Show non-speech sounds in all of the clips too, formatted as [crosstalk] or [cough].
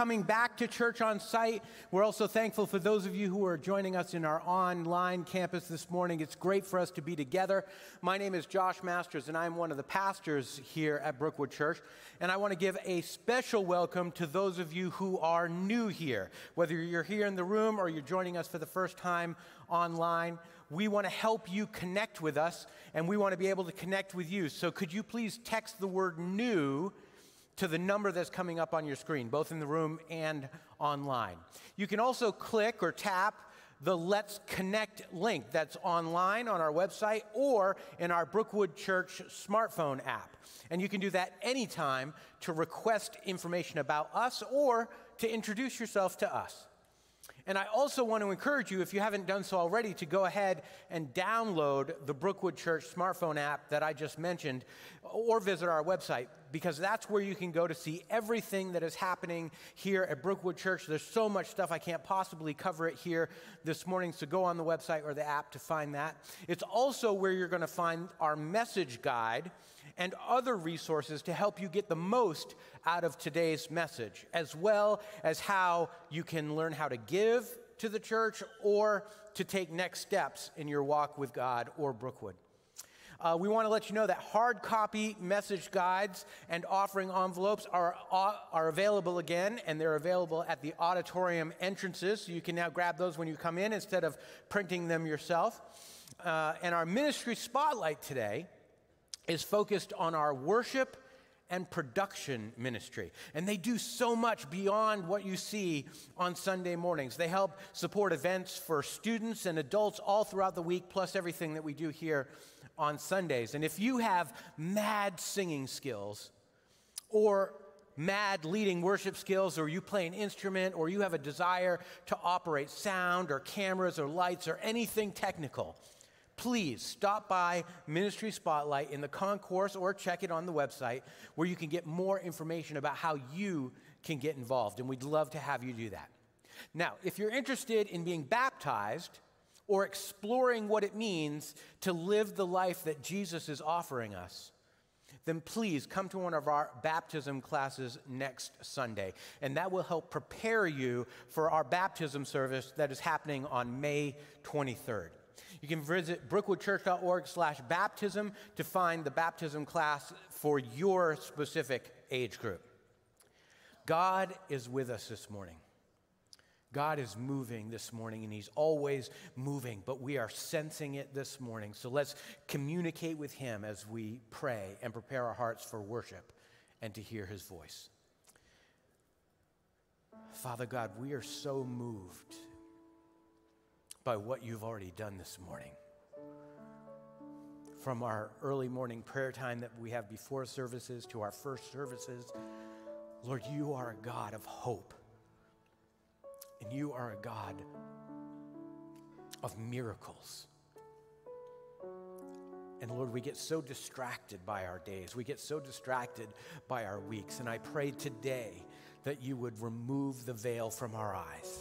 coming back to church on site. We're also thankful for those of you who are joining us in our online campus this morning. It's great for us to be together. My name is Josh Masters, and I'm one of the pastors here at Brookwood Church. And I want to give a special welcome to those of you who are new here, whether you're here in the room or you're joining us for the first time online. We want to help you connect with us, and we want to be able to connect with you. So, could you please text the word new to the number that's coming up on your screen, both in the room and online? You can also click or tap the Let's Connect link that's online on our website or in our Brookwood Church smartphone app. And you can do that anytime to request information about us or to introduce yourself to us. And I also want to encourage you, if you haven't done so already, to go ahead and download the Brookwood Church smartphone app that I just mentioned or visit our website because that's where you can go to see everything that is happening here at Brookwood Church. There's so much stuff I can't possibly cover it here this morning, so go on the website or the app to find that. It's also where you're going to find our message guide and other resources to help you get the most out of today's message, as well as how you can learn how to give to the church or to take next steps in your walk with God or Brookwood. Uh, we want to let you know that hard copy message guides and offering envelopes are, uh, are available again, and they're available at the auditorium entrances. So you can now grab those when you come in instead of printing them yourself. Uh, and our ministry spotlight today is focused on our worship and production ministry. And they do so much beyond what you see on Sunday mornings. They help support events for students and adults all throughout the week, plus everything that we do here on Sundays. And if you have mad singing skills or mad leading worship skills, or you play an instrument, or you have a desire to operate sound or cameras or lights or anything technical, please stop by Ministry Spotlight in the concourse or check it on the website where you can get more information about how you can get involved. And we'd love to have you do that. Now, if you're interested in being baptized, or exploring what it means to live the life that Jesus is offering us, then please come to one of our baptism classes next Sunday. And that will help prepare you for our baptism service that is happening on May 23rd. You can visit brookwoodchurch.org slash baptism to find the baptism class for your specific age group. God is with us this morning. God is moving this morning and He's always moving, but we are sensing it this morning. So let's communicate with Him as we pray and prepare our hearts for worship and to hear His voice. Father God, we are so moved by what you've already done this morning. From our early morning prayer time that we have before services to our first services, Lord, you are a God of hope and you are a God of miracles. And Lord, we get so distracted by our days. We get so distracted by our weeks. And I pray today that you would remove the veil from our eyes,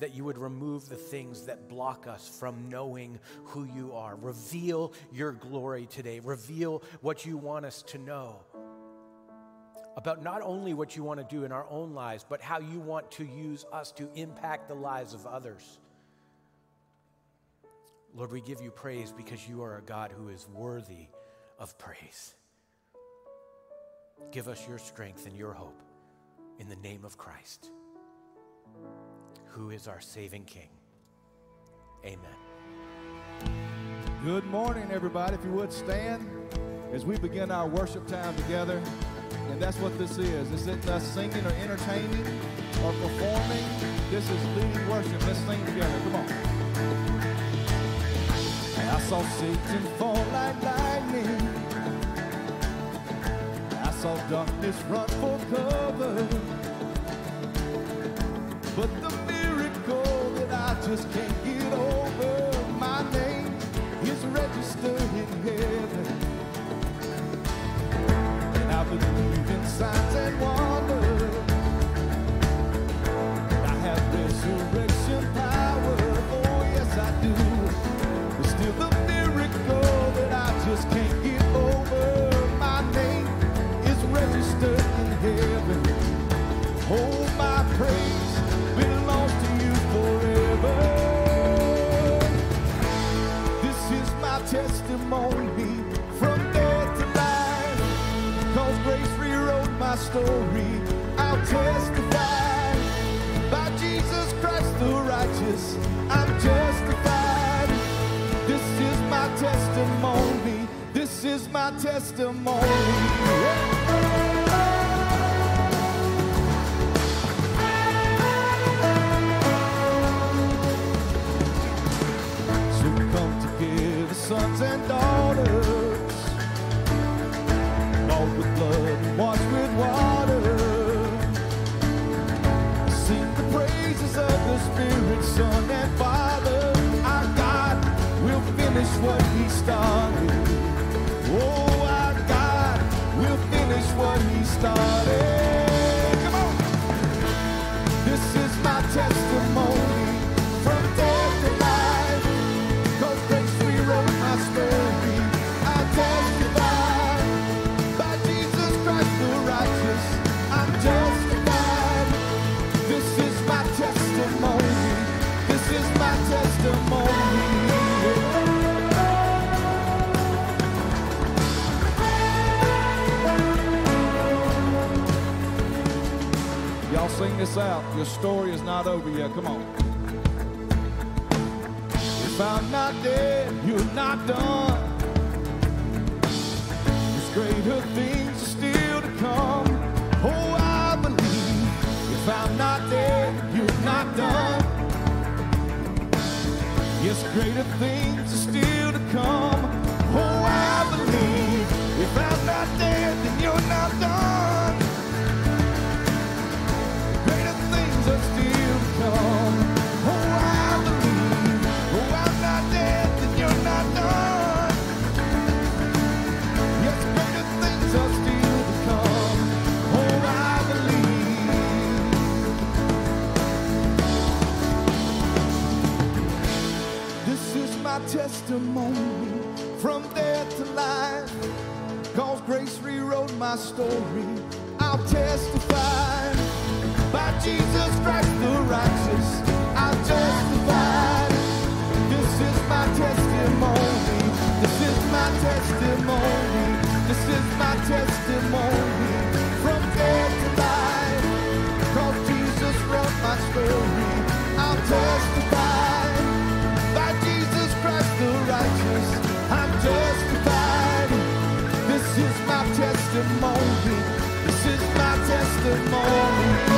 that you would remove the things that block us from knowing who you are. Reveal your glory today, reveal what you want us to know about not only what you want to do in our own lives, but how you want to use us to impact the lives of others. Lord, we give you praise because you are a God who is worthy of praise. Give us your strength and your hope in the name of Christ, who is our saving King. Amen. Good morning, everybody. If you would stand as we begin our worship time together. And that's what this is. This isn't us singing or entertaining or performing. This is leading worship. Let's sing together. Come on. I saw Satan fall like lightning. I saw darkness run for cover. But just can't get over, my name is registered in heaven. And I believe in signs and wonders. My story. I'll testify by Jesus Christ the righteous. I'm justified. This is my testimony. This is my testimony. Yeah. Sons and daughters, bought with blood washed the Spirit, Son and Father. Our God will finish what He started. Oh, our God will finish what He started. This out. Your story is not over yet. Come on. If I'm not dead, you're not done. There's greater things are still to come. Oh, I believe. If I'm not dead, you're not done. Yes, greater things are still to come. Oh, I believe. If I'm not dead, then you're not done. Testimony from death to life. Cause grace rewrote my story. I'll testify testimony. This is my testimony.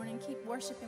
Morning. Keep worshiping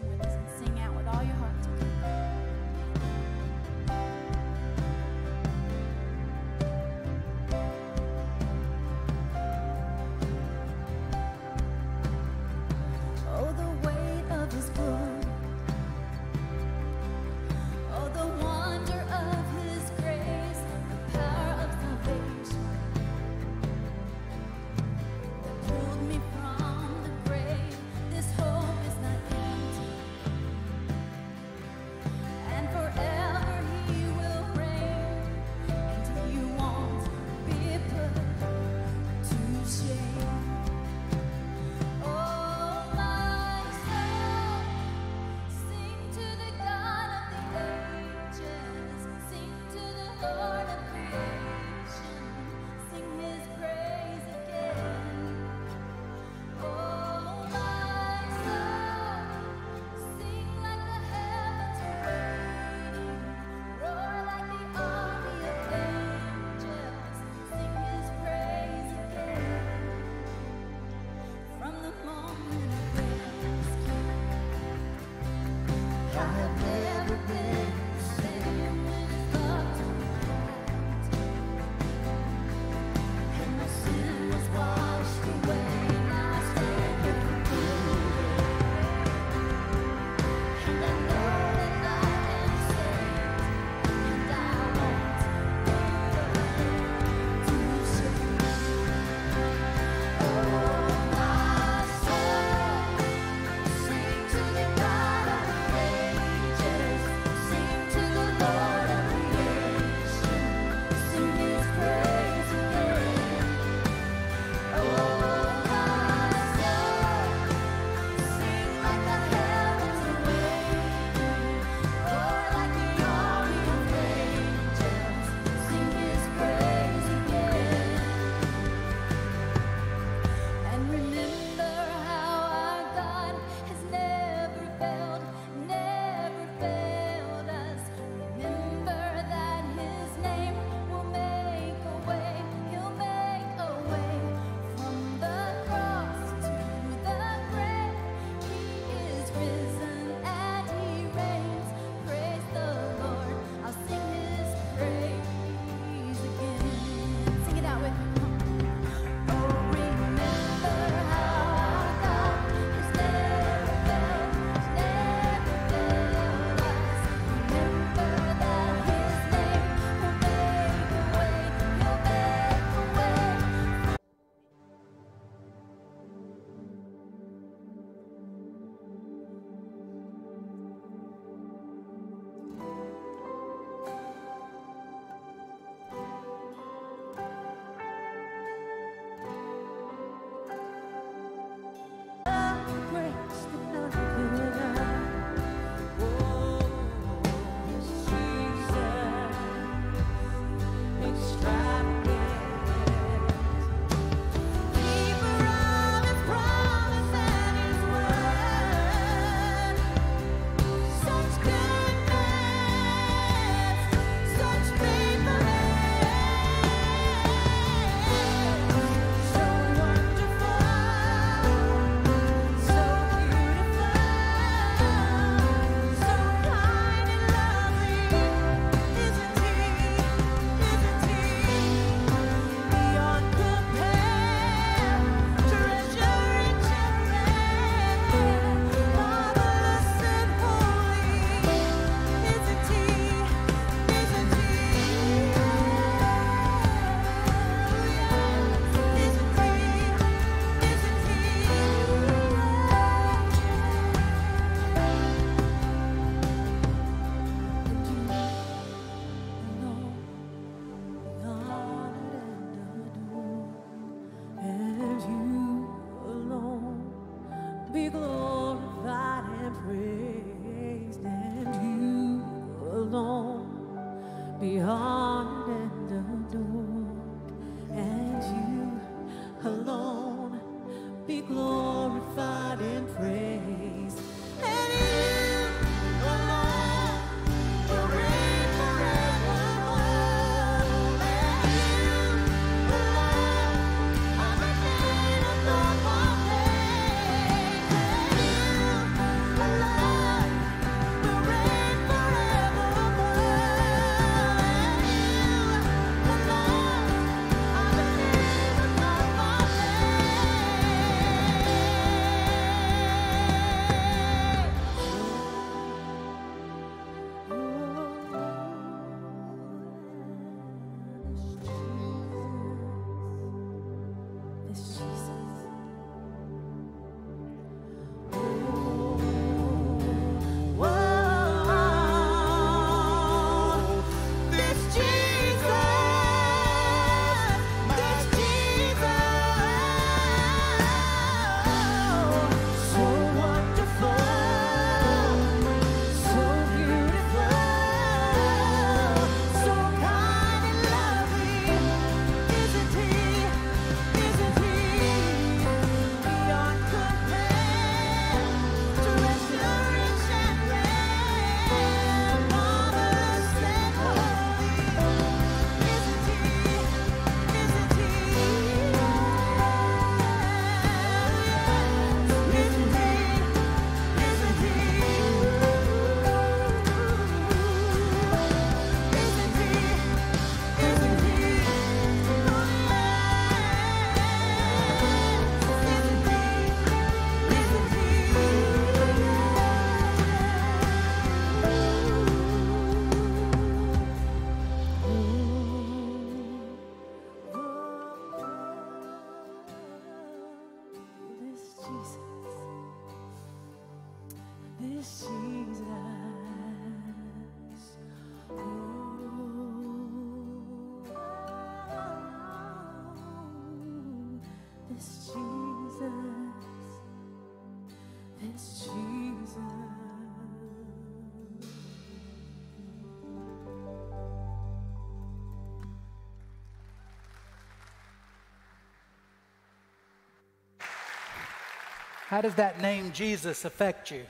How does that name Jesus affect you?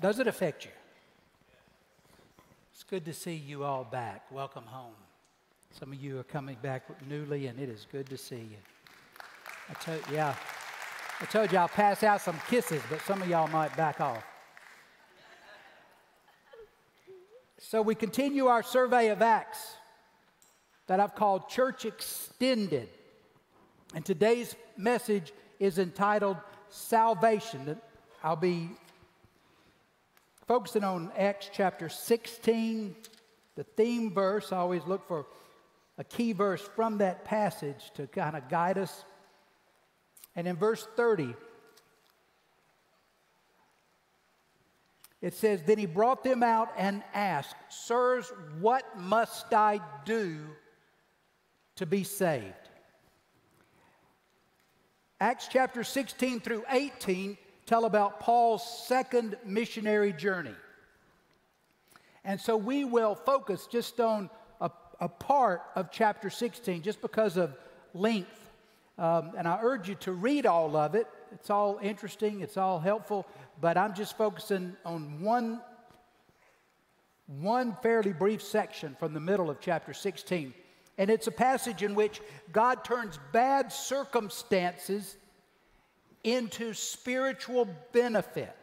Does it affect you? It's good to see you all back. Welcome home. Some of you are coming back newly, and it is good to see you. I told, yeah, I told you I'll pass out some kisses, but some of y'all might back off. So we continue our survey of Acts that I've called Church Extended. And today's message is entitled Salvation. I'll be focusing on Acts chapter 16, the theme verse. I always look for a key verse from that passage to kind of guide us. And in verse 30, it says, Then he brought them out and asked, Sirs, what must I do to be saved? Acts chapter 16 through 18 tell about Paul's second missionary journey. And so we will focus just on a, a part of chapter 16 just because of length. Um, and I urge you to read all of it. It's all interesting, it's all helpful, but I'm just focusing on one, one fairly brief section from the middle of chapter 16. And it's a passage in which God turns bad circumstances into spiritual benefit.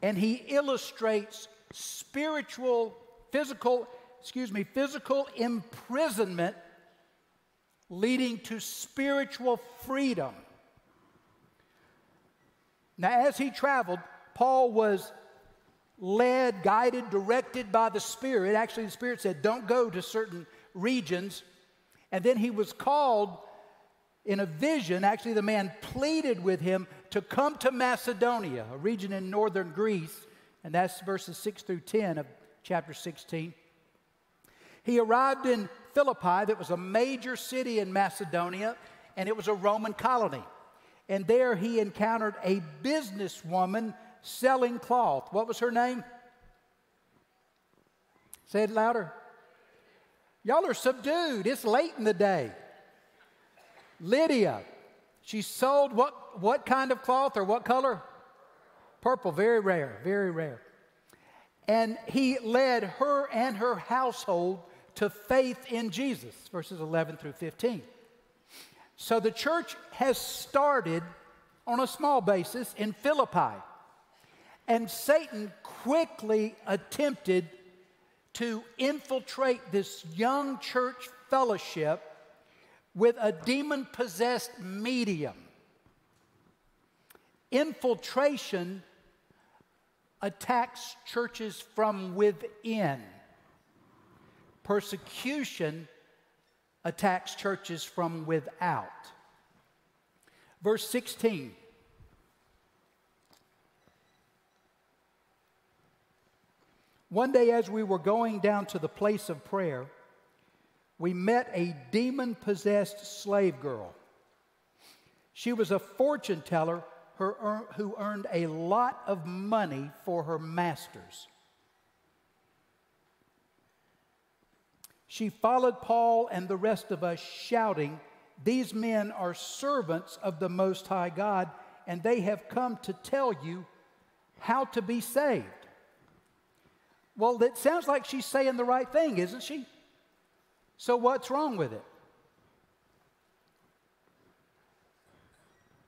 And he illustrates spiritual, physical, excuse me, physical imprisonment leading to spiritual freedom. Now, as he traveled, Paul was led, guided, directed by the Spirit. Actually, the Spirit said, Don't go to certain regions. And then he was called in a vision. Actually, the man pleaded with him to come to Macedonia, a region in northern Greece. And that's verses 6 through 10 of chapter 16. He arrived in Philippi, that was a major city in Macedonia, and it was a Roman colony. And there he encountered a businesswoman selling cloth. What was her name? Say it louder. Y'all are subdued. It's late in the day. Lydia. She sold what, what kind of cloth or what color? Purple, very rare, very rare. And he led her and her household to faith in Jesus, verses 11 through 15. So the church has started on a small basis in Philippi. And Satan quickly attempted to infiltrate this young church fellowship with a demon possessed medium. Infiltration attacks churches from within. Persecution attacks churches from without. Verse 16. One day, as we were going down to the place of prayer, we met a demon possessed slave girl. She was a fortune teller who earned a lot of money for her masters. She followed Paul and the rest of us, shouting, These men are servants of the Most High God, and they have come to tell you how to be saved. Well, it sounds like she's saying the right thing, isn't she? So, what's wrong with it?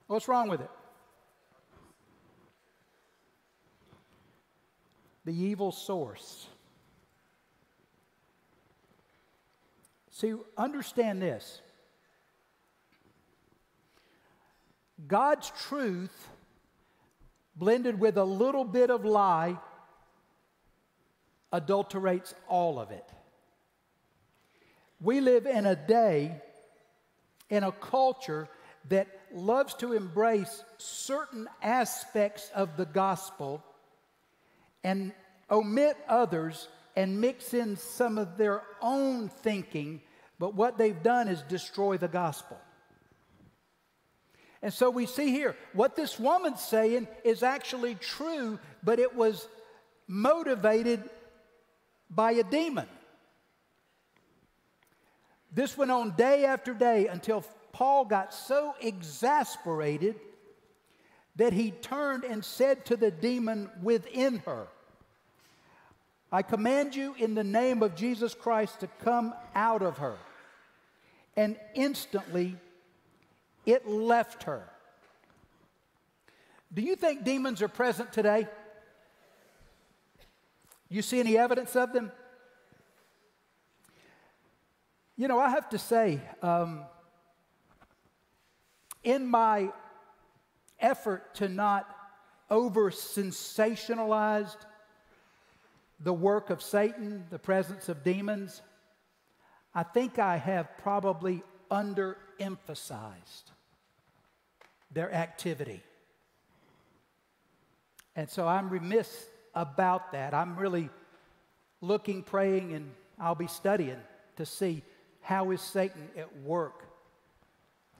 What's wrong with it? The evil source. See, understand this God's truth blended with a little bit of lie adulterates all of it. We live in a day, in a culture that loves to embrace certain aspects of the gospel and omit others and mix in some of their own thinking, but what they've done is destroy the gospel. And so we see here what this woman's saying is actually true, but it was motivated by a demon. This went on day after day until Paul got so exasperated that he turned and said to the demon within her, I command you in the name of Jesus Christ to come out of her. And instantly it left her. Do you think demons are present today? You see any evidence of them? You know, I have to say, um, in my effort to not over sensationalize the work of Satan, the presence of demons, I think I have probably underemphasized their activity. And so I'm remiss about that. I'm really looking, praying, and I'll be studying to see how is Satan at work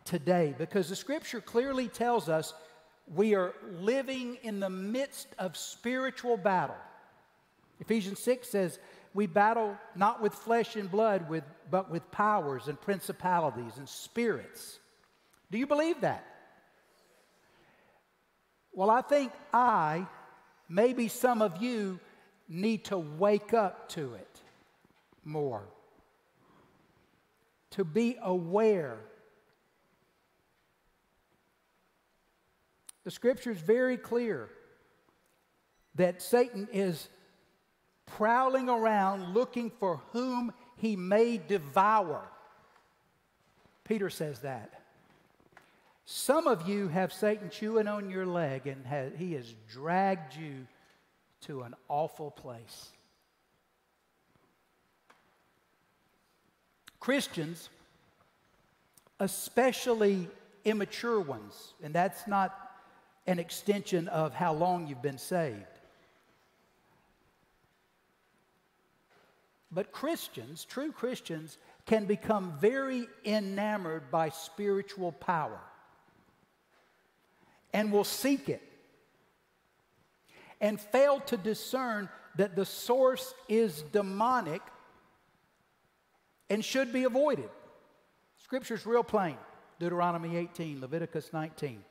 today because the scripture clearly tells us we are living in the midst of spiritual battle. Ephesians 6 says, We battle not with flesh and blood, with, but with powers and principalities and spirits. Do you believe that? Well, I think I, maybe some of you, need to wake up to it more. To be aware. The scripture is very clear that Satan is prowling around looking for whom he may devour. Peter says that. Some of you have Satan chewing on your leg, and has, he has dragged you to an awful place. Christians, especially immature ones, and that's not an extension of how long you've been saved. But Christians, true Christians, can become very enamored by spiritual power and will seek it and fail to discern that the source is demonic and should be avoided. Scripture's real plain Deuteronomy 18, Leviticus 19.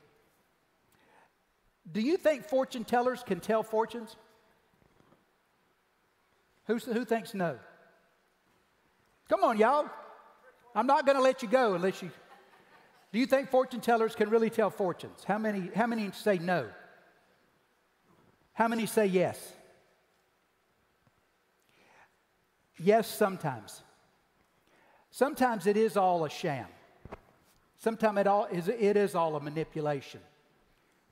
Do you think fortune tellers can tell fortunes? Who's, who thinks no? Come on, y'all. I'm not going to let you go unless you. Do you think fortune tellers can really tell fortunes? How many, how many say no? How many say yes? Yes, sometimes. Sometimes it is all a sham. Sometimes it, all is, it is all a manipulation,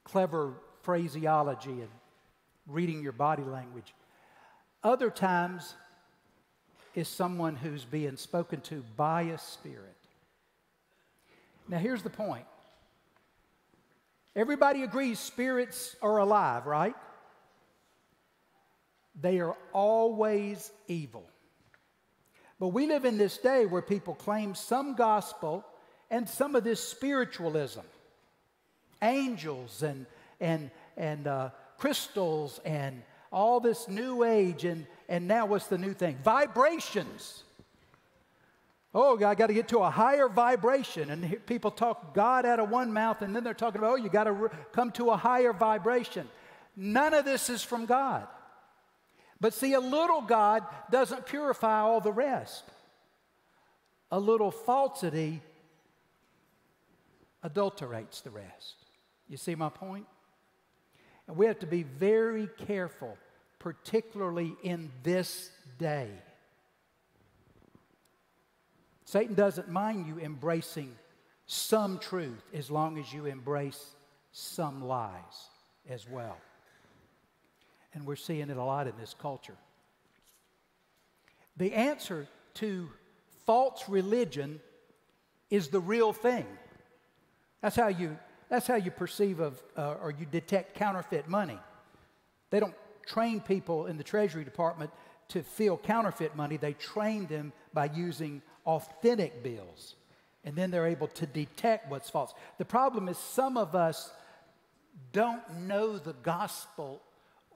clever phraseology, and reading your body language. Other times is someone who's being spoken to by a spirit. Now, here's the point everybody agrees spirits are alive, right? They are always evil. But we live in this day where people claim some gospel and some of this spiritualism angels and, and, and uh, crystals and all this new age, and, and now what's the new thing? Vibrations. Oh, I got to get to a higher vibration. And people talk God out of one mouth, and then they're talking about, oh, you got to re- come to a higher vibration. None of this is from God. But see, a little God doesn't purify all the rest. A little falsity adulterates the rest. You see my point? And we have to be very careful particularly in this day. Satan doesn't mind you embracing some truth as long as you embrace some lies as well. And we're seeing it a lot in this culture. The answer to false religion is the real thing. That's how you, that's how you perceive of, uh, or you detect counterfeit money. They don't train people in the Treasury Department to feel counterfeit money, they train them by using authentic bills. And then they're able to detect what's false. The problem is, some of us don't know the gospel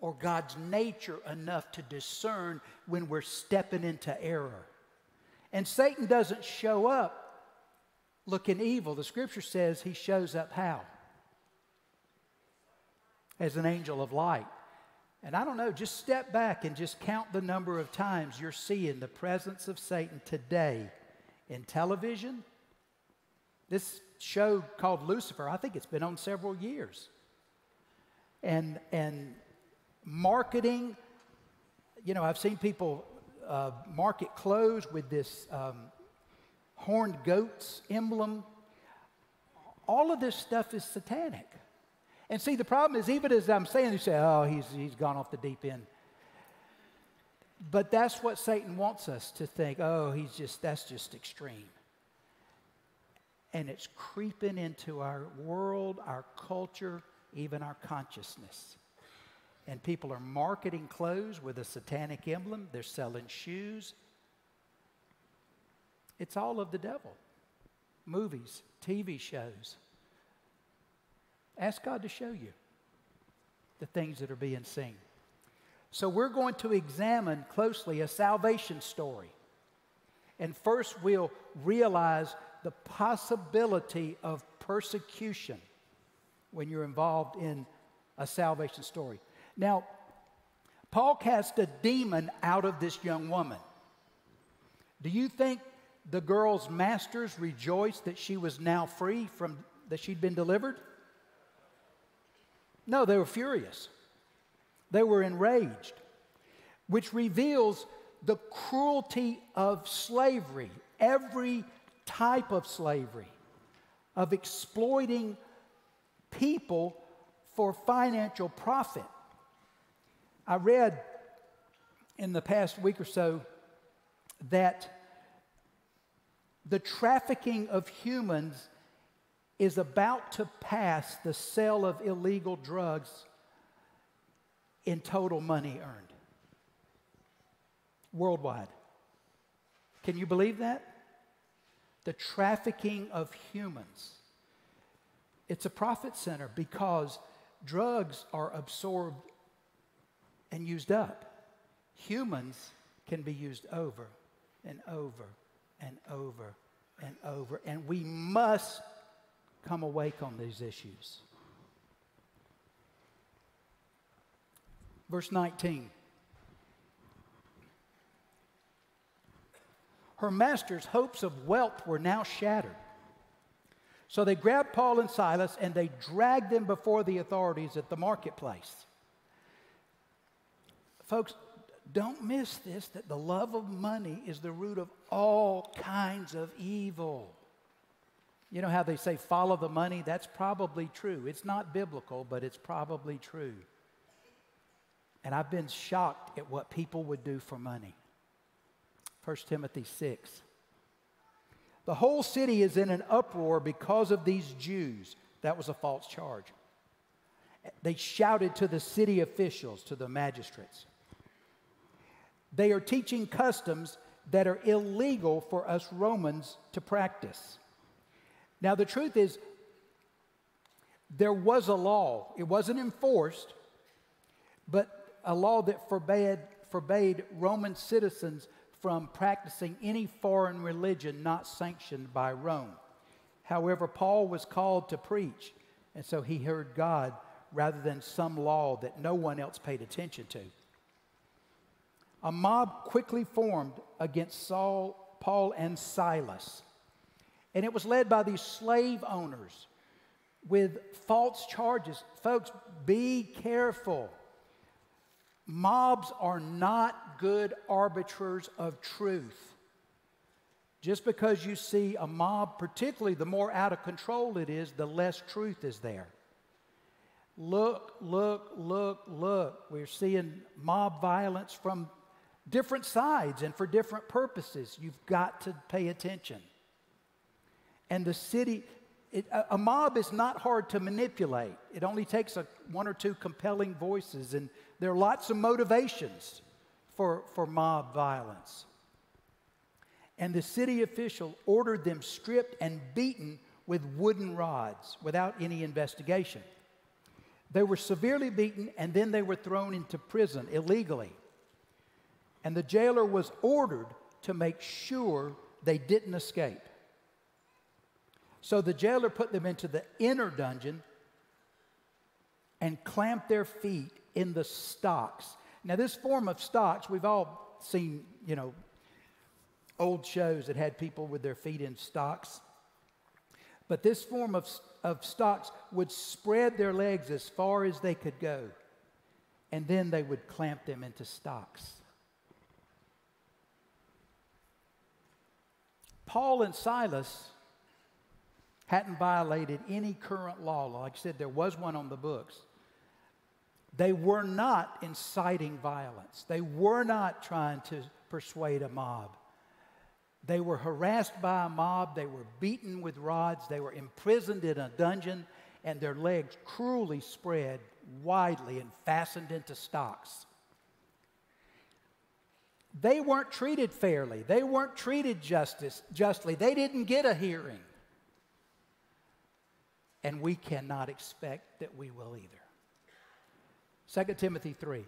or God's nature enough to discern when we're stepping into error. And Satan doesn't show up looking evil. The scripture says he shows up how? As an angel of light. And I don't know, just step back and just count the number of times you're seeing the presence of Satan today in television. This show called Lucifer, I think it's been on several years. And, and marketing, you know, I've seen people uh, market clothes with this um, horned goats emblem. All of this stuff is satanic. And see, the problem is, even as I'm saying, you say, oh, he's, he's gone off the deep end. But that's what Satan wants us to think, oh, he's just, that's just extreme. And it's creeping into our world, our culture, even our consciousness. And people are marketing clothes with a satanic emblem, they're selling shoes. It's all of the devil. Movies, TV shows. Ask God to show you the things that are being seen. So, we're going to examine closely a salvation story. And first, we'll realize the possibility of persecution when you're involved in a salvation story. Now, Paul cast a demon out of this young woman. Do you think the girl's masters rejoiced that she was now free from that she'd been delivered? No, they were furious. They were enraged, which reveals the cruelty of slavery, every type of slavery, of exploiting people for financial profit. I read in the past week or so that the trafficking of humans is about to pass the sale of illegal drugs in total money earned worldwide. Can you believe that? The trafficking of humans. It's a profit center because drugs are absorbed and used up. Humans can be used over and over and over and over, and we must come awake on these issues. Verse 19. Her master's hopes of wealth were now shattered. So they grabbed Paul and Silas and they dragged them before the authorities at the marketplace. Folks, don't miss this that the love of money is the root of all kinds of evil. You know how they say follow the money? That's probably true. It's not biblical, but it's probably true. And I've been shocked at what people would do for money. 1 Timothy 6. The whole city is in an uproar because of these Jews. That was a false charge. They shouted to the city officials, to the magistrates. They are teaching customs that are illegal for us Romans to practice. Now, the truth is, there was a law. It wasn't enforced, but a law that forbade, forbade Roman citizens from practicing any foreign religion not sanctioned by Rome. However, Paul was called to preach, and so he heard God rather than some law that no one else paid attention to. A mob quickly formed against Saul, Paul, and Silas. And it was led by these slave owners with false charges. Folks, be careful. Mobs are not good arbiters of truth. Just because you see a mob, particularly the more out of control it is, the less truth is there. Look, look, look, look. We're seeing mob violence from different sides and for different purposes. You've got to pay attention. And the city, it, a, a, mob is not hard to manipulate. It only takes a, one or two compelling voices, and there are lots of motivations for, for mob violence. And the city official ordered them stripped and beaten with wooden rods without any investigation. They were severely beaten and then they were thrown into prison illegally. And the jailer was ordered to make sure they didn't escape. So the jailer put them into the inner dungeon and clamped their feet in the stocks. Now, this form of stocks, we've all seen, you know, old shows that had people with their feet in stocks. But this form of, of stocks would spread their legs as far as they could go, and then they would clamp them into stocks. Paul and Silas hadn't violated any current law. Like I said, there was one on the books. They were not inciting violence, they were not trying to persuade a mob. They were harassed by a mob, they were beaten with rods, they were imprisoned in a dungeon, and their legs cruelly spread widely and fastened into stocks. They weren't treated fairly. They weren't treated justice, justly. They didn't get a hearing. And we cannot expect that we will either. 2 Timothy 3.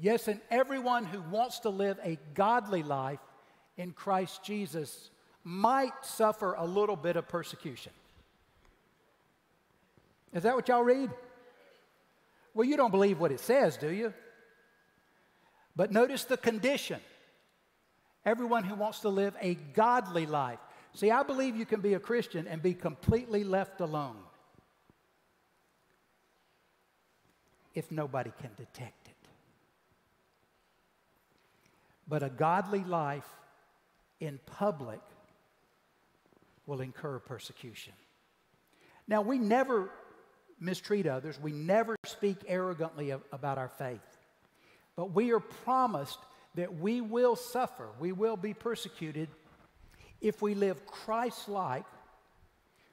Yes, and everyone who wants to live a godly life in Christ Jesus might suffer a little bit of persecution. Is that what y'all read? Well, you don't believe what it says, do you? But notice the condition everyone who wants to live a godly life. See, I believe you can be a Christian and be completely left alone if nobody can detect it. But a godly life in public will incur persecution. Now, we never mistreat others, we never speak arrogantly of, about our faith, but we are promised that we will suffer, we will be persecuted if we live Christ like,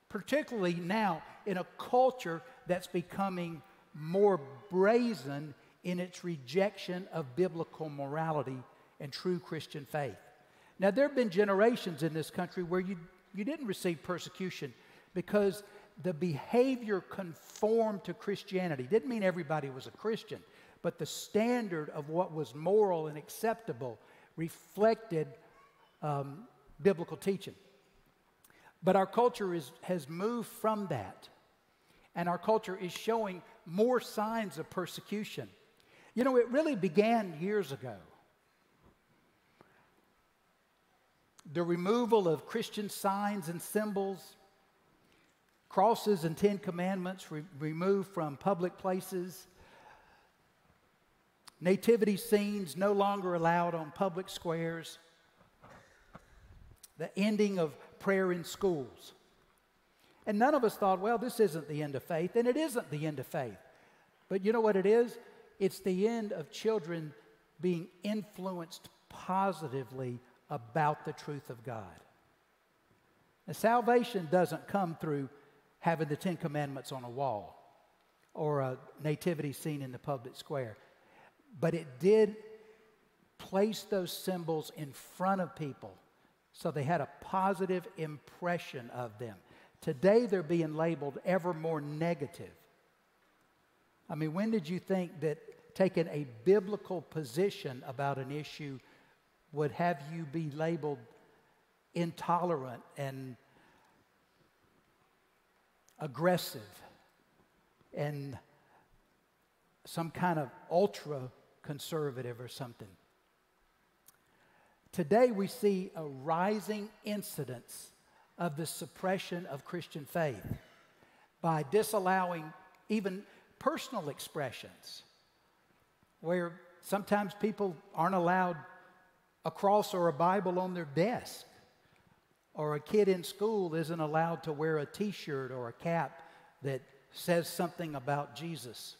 particularly now in a culture that's becoming more brazen in its rejection of biblical morality and true Christian faith. Now, there have been generations in this country where you, you didn't receive persecution because the behavior conformed to Christianity. Didn't mean everybody was a Christian, but the standard of what was moral and acceptable reflected um, biblical teaching. But our culture is, has moved from that, and our culture is showing more signs of persecution. You know, it really began years ago. the removal of Christian signs and symbols, crosses and Ten Commandments re- removed from public places, nativity scenes no longer allowed on public squares, the ending of prayer in schools. And none of us thought, well, this isn't the end of faith, and it isn't the end of faith. But you know what it is? It's the end of children being influenced positively about the truth of God. Now, salvation doesn't come through having the Ten Commandments on a wall or a nativity scene in the public square, but it did place those symbols in front of people so they had a positive impression of them. Today, they're being labeled ever more negative. I mean, when did you think that taking a biblical position about an issue would have you be labeled intolerant and aggressive and some kind of ultra conservative or something. Today we see a rising incidence of the suppression of Christian faith by disallowing even personal expressions, where sometimes people aren't allowed a cross or a Bible on their desk. Or a kid in school isn't allowed to wear a t shirt or a cap that says something about Jesus.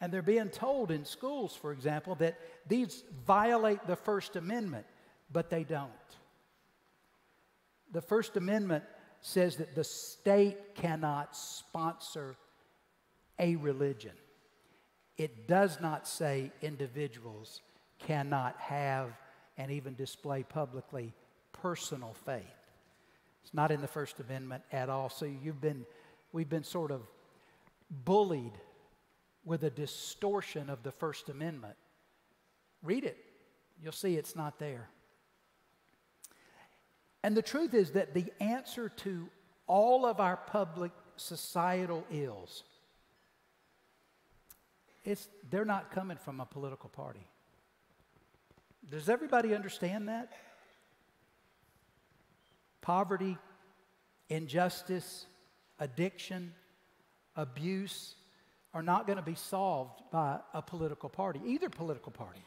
And they're being told in schools, for example, that these violate the First Amendment, but they don't. The First Amendment says that the state cannot sponsor a religion. It does not say individuals cannot have and even display publicly personal faith. It's not in the First Amendment at all. So you've been, we've been sort of bullied with a distortion of the First Amendment. Read it, you'll see it's not there. And the truth is that the answer to all of our public societal ills, it's, they're not coming from a political party. Does everybody understand that? Poverty, injustice, addiction, abuse are not going to be solved by a political party, either political party.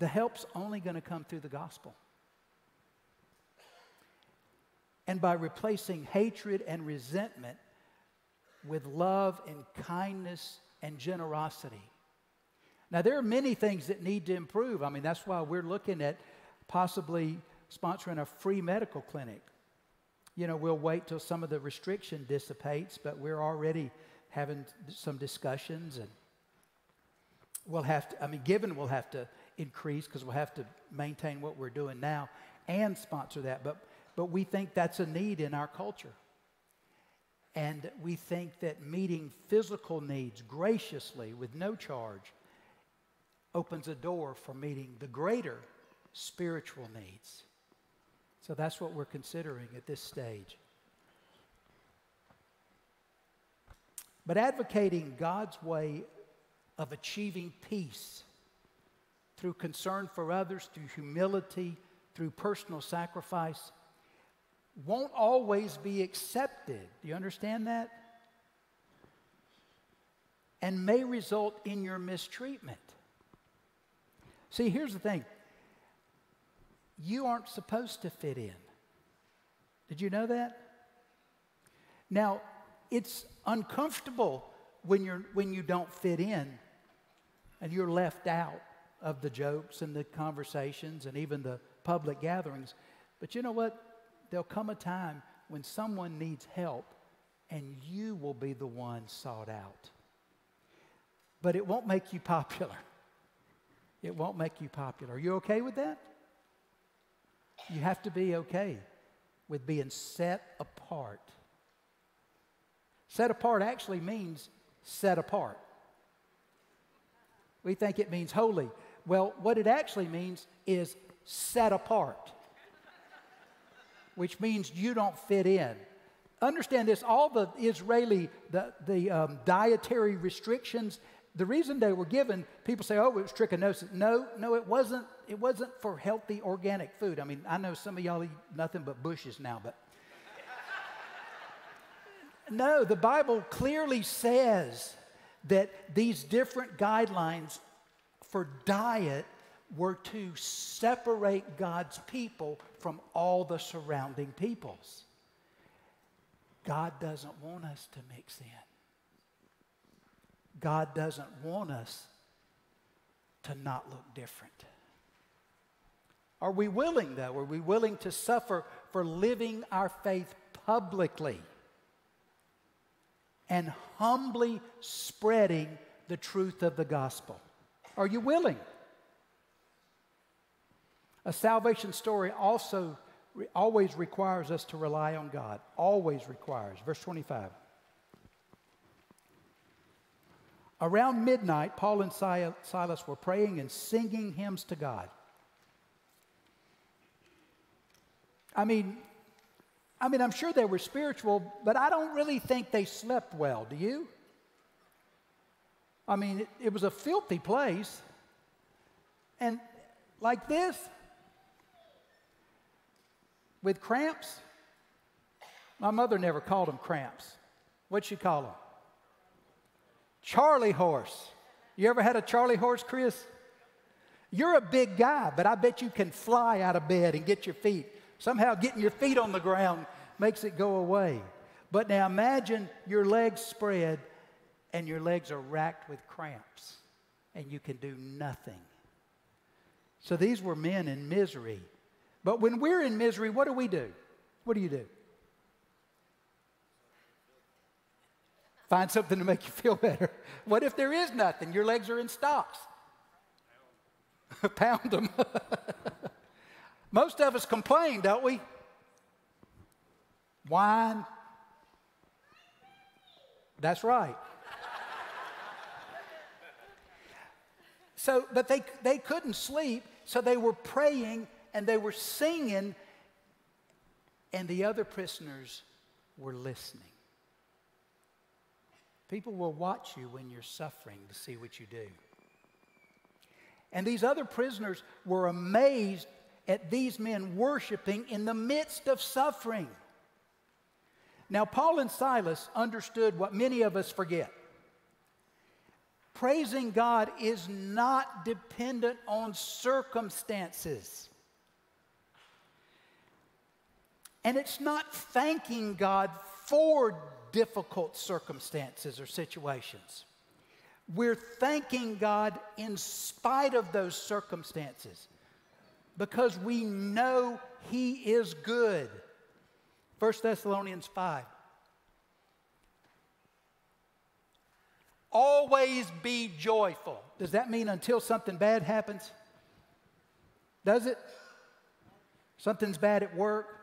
The help's only going to come through the gospel. And by replacing hatred and resentment with love and kindness and generosity. Now, there are many things that need to improve. I mean, that's why we're looking at possibly sponsoring a free medical clinic. You know, we'll wait till some of the restriction dissipates, but we're already having some discussions and we'll have to, I mean, given we'll have to increase because we'll have to maintain what we're doing now and sponsor that. But, but we think that's a need in our culture. And we think that meeting physical needs graciously with no charge opens a door for meeting the greater spiritual needs. So that's what we're considering at this stage. But advocating God's way of achieving peace through concern for others, through humility, through personal sacrifice, won't always be accepted. Do you understand that? And may result in your mistreatment. See, here's the thing you aren't supposed to fit in. Did you know that? Now, it's uncomfortable when, you're, when you don't fit in and you're left out of the jokes and the conversations and even the public gatherings. But you know what? There'll come a time when someone needs help and you will be the one sought out. But it won't make you popular. It won't make you popular. Are you okay with that? You have to be okay with being set apart. Set apart actually means set apart. We think it means holy. Well, what it actually means is set apart, which means you don't fit in. Understand this all the Israeli, the, the um, dietary restrictions, the reason they were given, people say, oh, it was trichinosis. No, no, it wasn't. It wasn't for healthy organic food. I mean, I know some of y'all eat nothing but bushes now, but. [laughs] no, the Bible clearly says that these different guidelines for diet were to separate God's people from all the surrounding peoples. God doesn't want us to mix in. God doesn't want us to not look different. Are we willing, though? Are we willing to suffer for living our faith publicly and humbly spreading the truth of the gospel? Are you willing? A salvation story also re- always requires us to rely on God. Always requires. Verse 25. Around midnight, Paul and Silas were praying and singing hymns to God. I mean, I mean, I'm sure they were spiritual, but I don't really think they slept well. Do you? I mean, it, it was a filthy place. And like this, with cramps. My mother never called them cramps. What'd she call them? Charlie horse. You ever had a Charlie horse, Chris? You're a big guy, but I bet you can fly out of bed and get your feet. Somehow getting your feet on the ground makes it go away. But now imagine your legs spread and your legs are racked with cramps and you can do nothing. So these were men in misery. But when we're in misery, what do we do? What do you do? Find something to make you feel better. What if there is nothing? Your legs are in stocks. [laughs] Pound them. [laughs] Most of us complain, don't we? Whine. That's right. So, but they, they couldn't sleep, so they were praying and they were singing, and the other prisoners were listening. People will watch you when you're suffering to see what you do. And these other prisoners were amazed at these men worshiping in the midst of suffering. Now, Paul and Silas understood what many of us forget. Praising God is not dependent on circumstances. And it's not thanking God for difficult circumstances or situations. We're thanking God in spite of those circumstances because we know He is good. 1 Thessalonians 5. Always be joyful. Does that mean until something bad happens? Does it? Something's bad at work,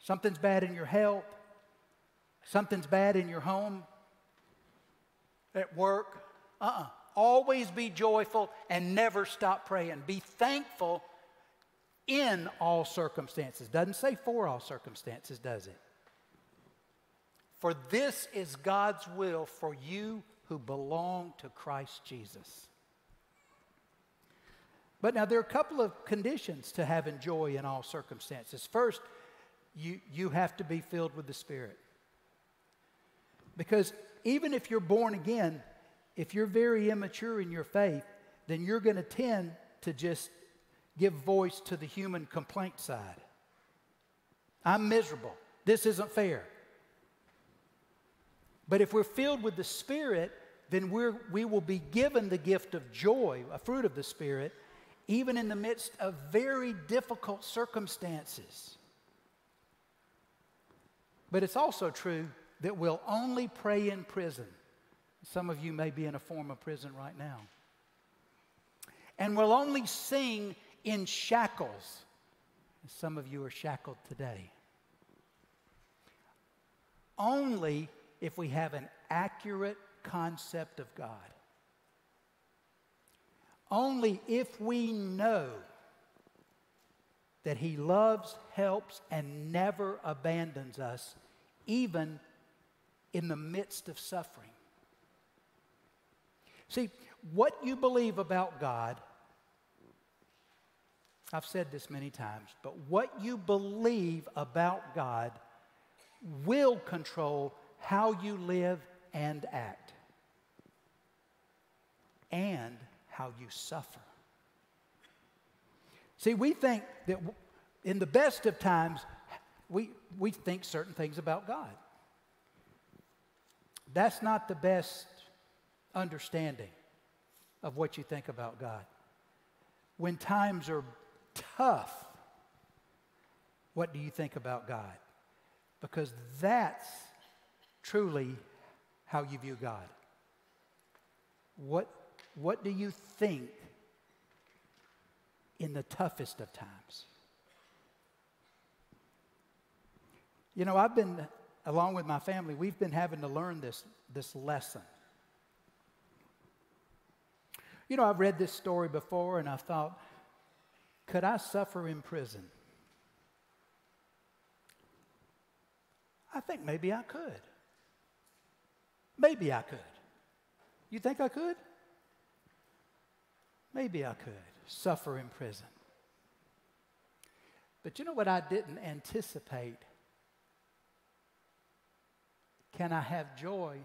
something's bad in your health, something's bad in your home, at work. Uh uh Always be joyful and never stop praying. Be thankful in all circumstances. Doesn't say for all circumstances, does it? For this is God's will for you who belong to Christ Jesus. But now there are a couple of conditions to having joy in all circumstances. First, you, you have to be filled with the Spirit. Because even if you're born again, if you're very immature in your faith, then you're going to tend to just give voice to the human complaint side. I'm miserable. This isn't fair. But if we're filled with the Spirit, then we're, we will be given the gift of joy, a fruit of the Spirit, even in the midst of very difficult circumstances. But it's also true that we'll only pray in prison. Some of you may be in a form of prison right now. And we'll only sing in shackles. Some of you are shackled today. Only if we have an accurate concept of God. Only if we know that He loves, helps, and never abandons us, even in the midst of suffering. See, what you believe about God, I've said this many times, but what you believe about God will control how you live and act, and how you suffer. See, we think that in the best of times, we, we think certain things about God. That's not the best understanding of what you think about God. When times are tough, what do you think about God? Because that's truly how you view God. What, what do you think in the toughest of times? You know, I've been along with my family, we've been having to learn this, this lesson. You know, I've read this story before and I thought, could I suffer in prison? I think maybe I could. Maybe I could. You think I could? Maybe I could suffer in prison. But you know what I didn't anticipate can I have joy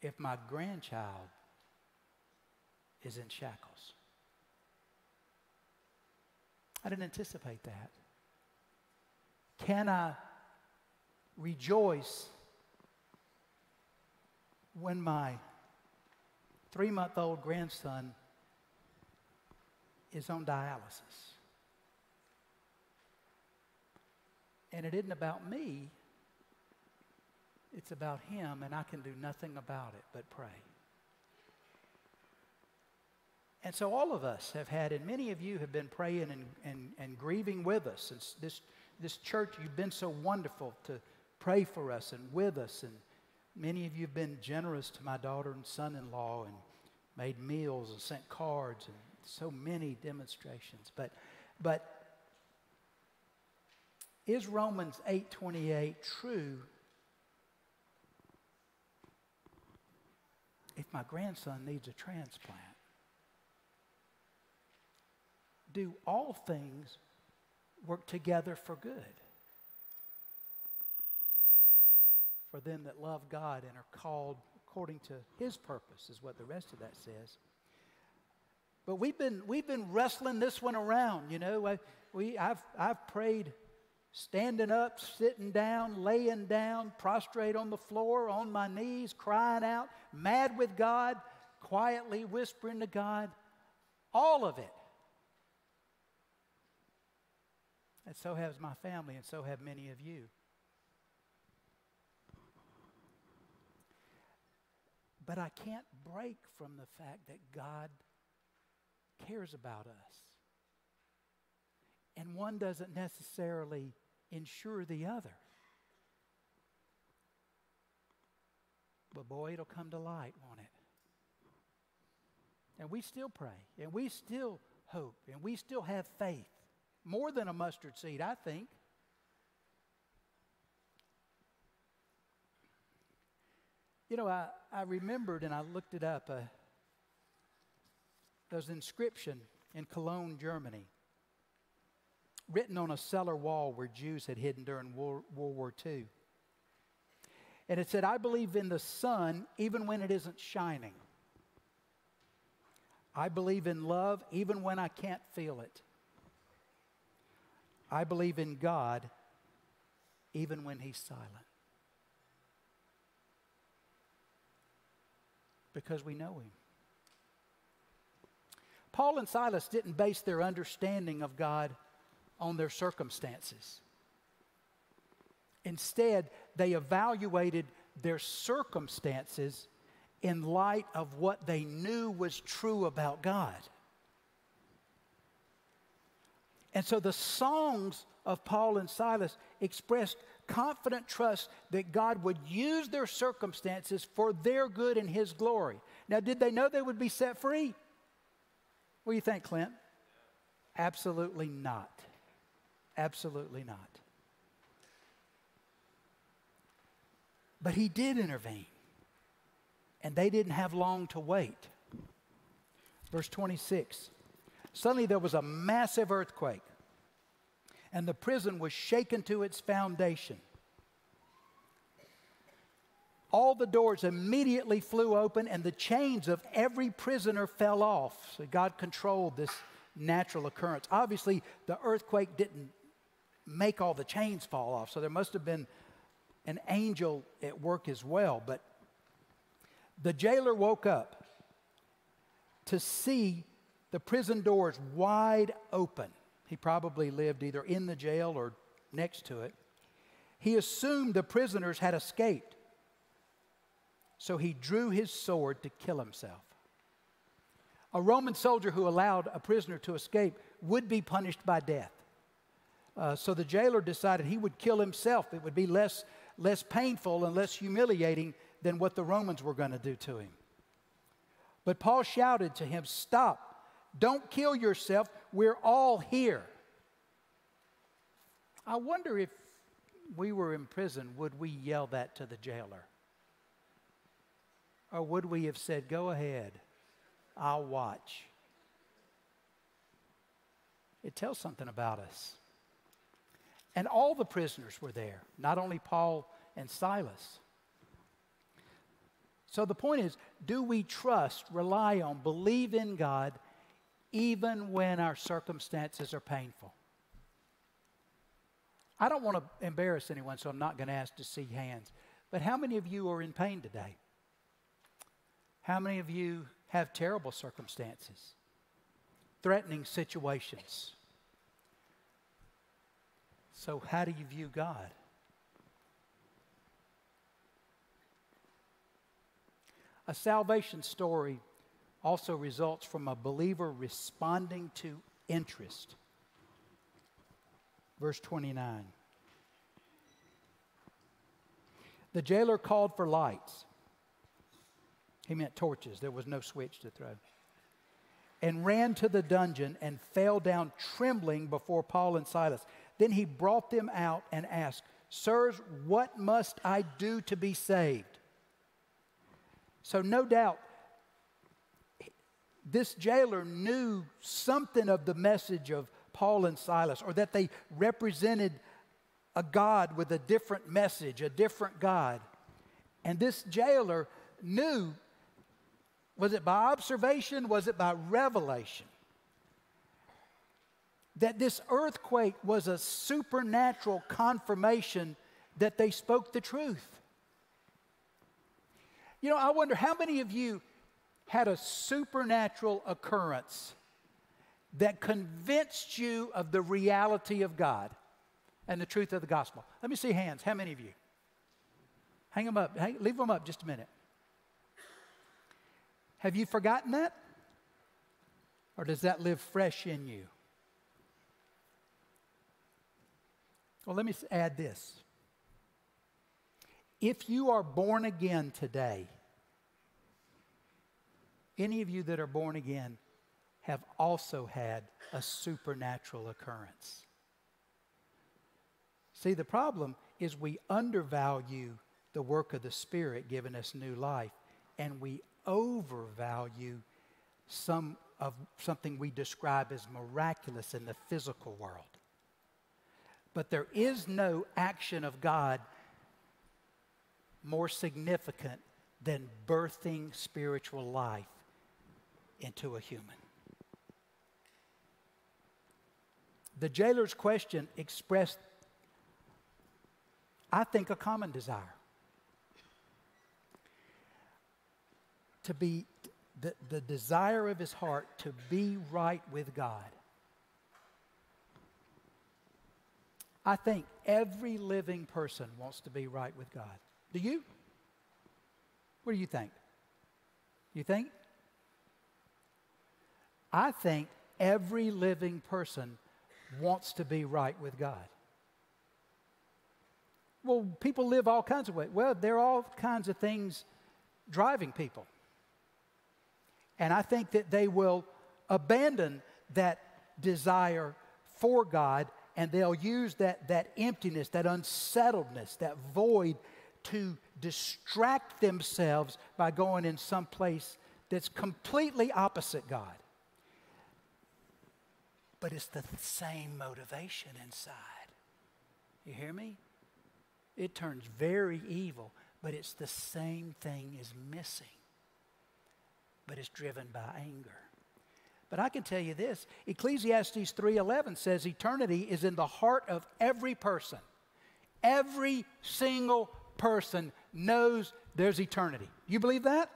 if my grandchild is in shackles? I didn't anticipate that. Can I rejoice when my three month old grandson is on dialysis? And it isn't about me, it's about him, and I can do nothing about it but pray. And so all of us have had, and many of you have been praying and, and, and grieving with us. And this, this church, you've been so wonderful to pray for us and with us. And many of you have been generous to my daughter and son in law and made meals and sent cards and so many demonstrations. But, but is Romans 8:28 true if my grandson needs a transplant? Do all things work together for good? For them that love God and are called according to his purpose, is what the rest of that says. But we've been, we've been wrestling this one around, you know. I, we, I've, I've prayed standing up, sitting down, laying down, prostrate on the floor, on my knees, crying out, mad with God, quietly whispering to God, all of it. And so has my family, and so have many of you. But I can't break from the fact that God cares about us. And one doesn't necessarily ensure the other. But boy, it'll come to light, won't it? And we still pray, and we still hope, and we still have faith. More than a mustard seed, I think. You know, I, I remembered and I looked it up. Uh, there's an inscription in Cologne, Germany, written on a cellar wall where Jews had hidden during World, War II. And it said, I believe in the sun even when it isn't shining. I believe in love even when I can't feel it. I believe in God even when He's silent. Because we know Him. Paul and Silas didn't base their understanding of God on their circumstances. Instead, they evaluated their circumstances in light of what they knew was true about God. And so the songs of Paul and Silas expressed confident trust that God would use their circumstances for their good and His glory. Now, did they know they would be set free? What do you think, Clint? Absolutely not. Absolutely not. But He did intervene, and they didn't have long to wait. Verse 26 Suddenly there was a massive earthquake, and the prison was shaken to its foundation. All the doors immediately flew open, and the chains of every prisoner fell off. So God controlled this natural occurrence. Obviously, the earthquake didn't make all the chains fall off, so there must have been an angel at work as well. But the jailer woke up to see the prison doors wide open. He probably lived either in the jail or next to it. He assumed the prisoners had escaped. So he drew his sword to kill himself. A Roman soldier who allowed a prisoner to escape would be punished by death. Uh, so the jailer decided he would kill himself. It would be less, less painful and less humiliating than what the Romans were going to do to him. But Paul shouted to him, Stop, don't kill yourself. We're all here. I wonder if we were in prison, would we yell that to the jailer? Or would we have said, Go ahead, I'll watch? It tells something about us. And all the prisoners were there, not only Paul and Silas. So the point is do we trust, rely on, believe in God even when our circumstances are painful. I don't want to embarrass anyone, so I'm not going to ask to see hands. But how many of you are in pain today? How many of you have terrible circumstances, threatening situations? So, how do you view God? A salvation story also results from a believer responding to interest. Verse 29. The jailer called for lights. He meant torches, there was no switch to throw. and ran to the dungeon and fell down trembling before Paul and Silas. Then he brought them out and asked, Sirs, what must I do to be saved? So, no doubt, this jailer knew something of the message of Paul and Silas, or that they represented a God with a different message, a different God. And this jailer knew was it by observation? Was it by revelation? That this earthquake was a supernatural confirmation that they spoke the truth. You know, I wonder how many of you had a supernatural occurrence that convinced you of the reality of God and the truth of the gospel? Let me see hands. How many of you? Hang them up. Hang, leave them up just a minute. Have you forgotten that? Or does that live fresh in you? Well, let me add this. If you are born again today, any of you that are born again have also had a supernatural occurrence. See, the problem is we undervalue the work of the Spirit giving us new life, and we overvalue some of something we describe as miraculous in the physical world. But there is no action of God more significant than birthing spiritual life into a human. The jailer's question expressed, I think, a common desire. to be the, the desire of his heart to be right with God. I think every living person wants to be right with God. Do you? What do you think? You think? I think every living person wants to be right with God. Well, people live all kinds of ways. Well, there are all kinds of things driving people. And I think that they will abandon that desire for God and they'll use that, that emptiness, that unsettledness, that void to distract themselves by going in some place that's completely opposite God. But it's the same motivation inside. You hear me? It turns very evil, but it's the same thing is missing but it's driven by anger. But I can tell you this, Ecclesiastes 3:11 says eternity is in the heart of every person. Every single person knows there's eternity. You believe that?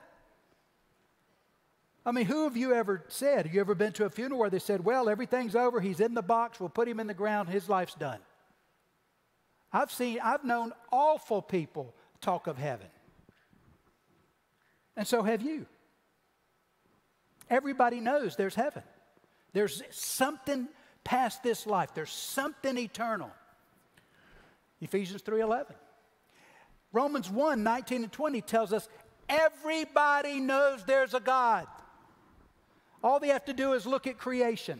I mean, who have you ever said? Have you ever been to a funeral where they said, well, everything's over, he's in the box, we'll put him in the ground, his life's done? I've seen, I've known awful people talk of heaven. And so have you. Everybody knows there's heaven. There's something past this life. There's something eternal. Ephesians 3:11. Romans 1, 19 and 20 tells us everybody knows there's a God. All they have to do is look at creation.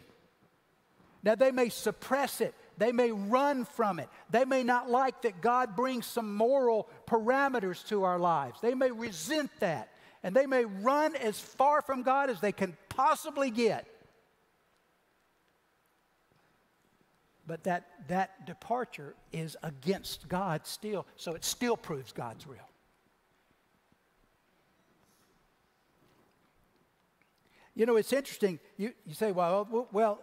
Now, they may suppress it, they may run from it, they may not like that God brings some moral parameters to our lives, they may resent that and they may run as far from God as they can possibly get. But that, that departure is against God still, so it still proves God's real. You know, it's interesting. You, you say, well, well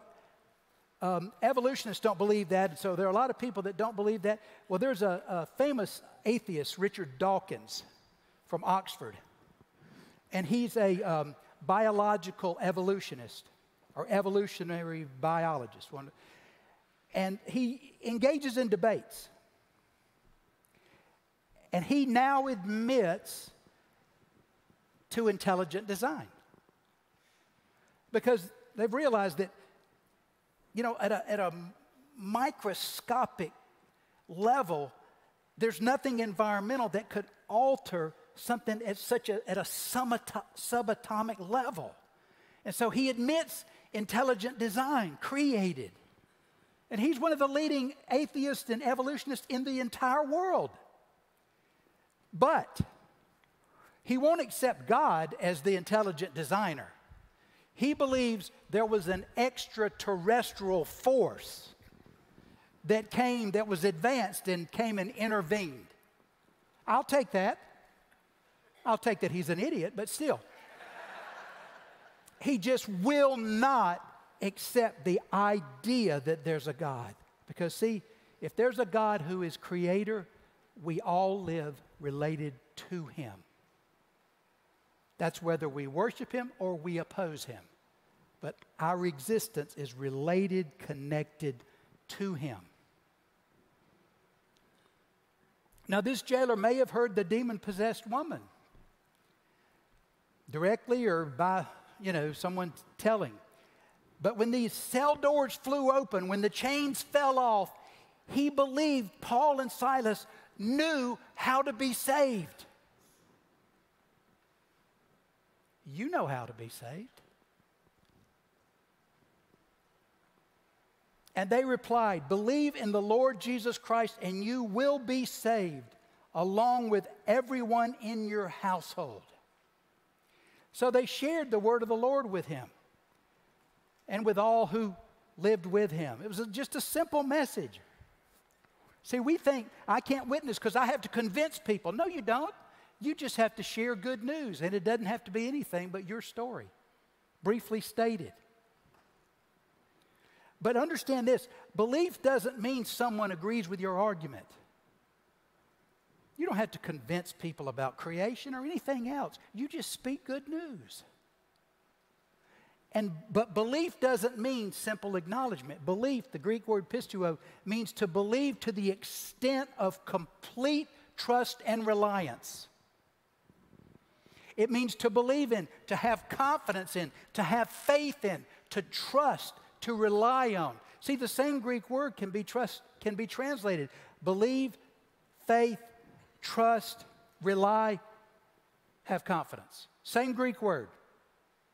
um, evolutionists don't believe that, so there are a lot of people that don't believe that. Well, there's a, a famous atheist, Richard Dawkins from Oxford and he's a um, biological evolutionist or evolutionary biologist. And he engages in debates. And he now admits to intelligent design. Because they've realized that, you know, at a, at a microscopic level, there's nothing environmental that could alter something at such a, at a subatomic level. And so he admits intelligent design, created. And he's one of the leading atheists and evolutionists in the entire world. But he won't accept God as the intelligent designer. He believes there was an extraterrestrial force that came, that was advanced and came and intervened. I'll take that. I'll take that he's an idiot, but still. he just will not accept the idea that there's a God. Because, see, if there's a God who is creator, we all live related to him. That's whether we worship him or we oppose him. But our existence is related, connected to him. Now, this jailer may have heard the demon possessed woman directly or by, you know, someone telling. But when these cell doors flew open, when the chains fell off, he believed Paul and Silas knew how to be saved. You know how to be saved. And they replied, Believe in the Lord Jesus Christ, and you will be saved, along with everyone in your household. So they shared the word of the Lord with him and with all who lived with him. It was just a simple message. See, we think I can't witness because I have to convince people. No, you don't. You just have to share good news, and it doesn't have to be anything but your story, briefly stated. But understand this belief doesn't mean someone agrees with your argument. You don't have to convince people about creation or anything else. You just speak good news. And but belief doesn't mean simple acknowledgement. Belief, the Greek word pisteuo, means to believe to the extent of complete trust and reliance. It means to believe in, to have confidence in, to have faith in, to trust, to rely on. See, the same Greek word can be trust can be translated believe, faith, trust, rely, have confidence. Same Greek word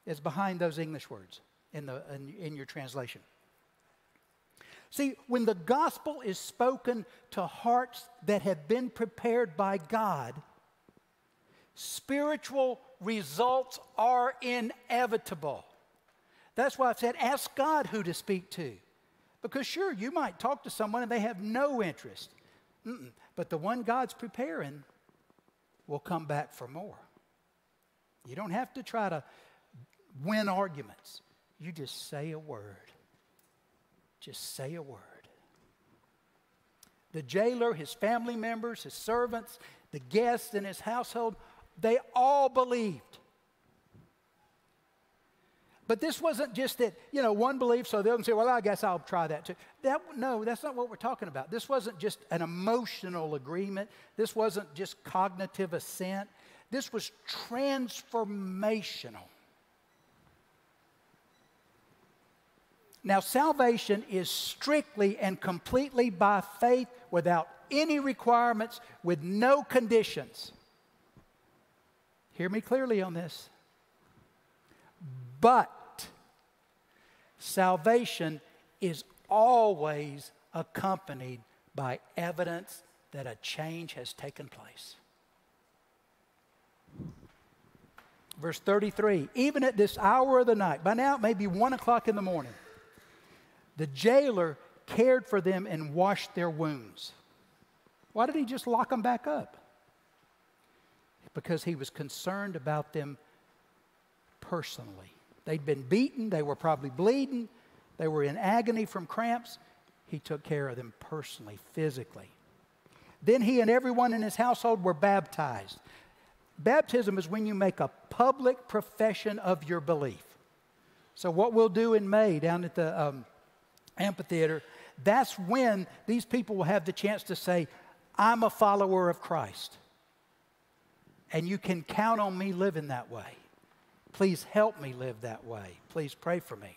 is behind those English words in, the, in, in your translation. See, when the gospel is spoken to hearts that have been prepared by God, spiritual results are inevitable. That's why I said, ask God who to speak to. Because sure, you might talk to someone and they have no interest. Mm-mm. But the one God's preparing will come back for more. You don't have to try to win arguments. You just say a word. Just say a word. The jailer, his family members, his servants, the guests in his household, they all believed. But this wasn't just that, you know, one belief, so they'll say, well, I guess I'll try that too. That, no, that's not what we're talking about. This wasn't just an emotional agreement. This wasn't just cognitive assent. This was transformational. Now, salvation is strictly and completely by faith without any requirements, with no conditions. Hear me clearly on this. But salvation is always accompanied by evidence that a change has taken place. Verse 33 Even at this hour of the night, by now it may be one o'clock in the morning, the jailer cared for them and washed their wounds. Why did he just lock them back up? Because he was concerned about them personally. They'd been beaten, they were probably bleeding, they were in agony from cramps. He took care of them personally, physically. Then he and everyone in his household were baptized. Baptism is when you make a public profession of your belief. So, what we'll do in May down at the um, amphitheater, that's when these people will have the chance to say, I'm a follower of Christ. And you can count on me living that way. Please help me live that way. Please pray for me.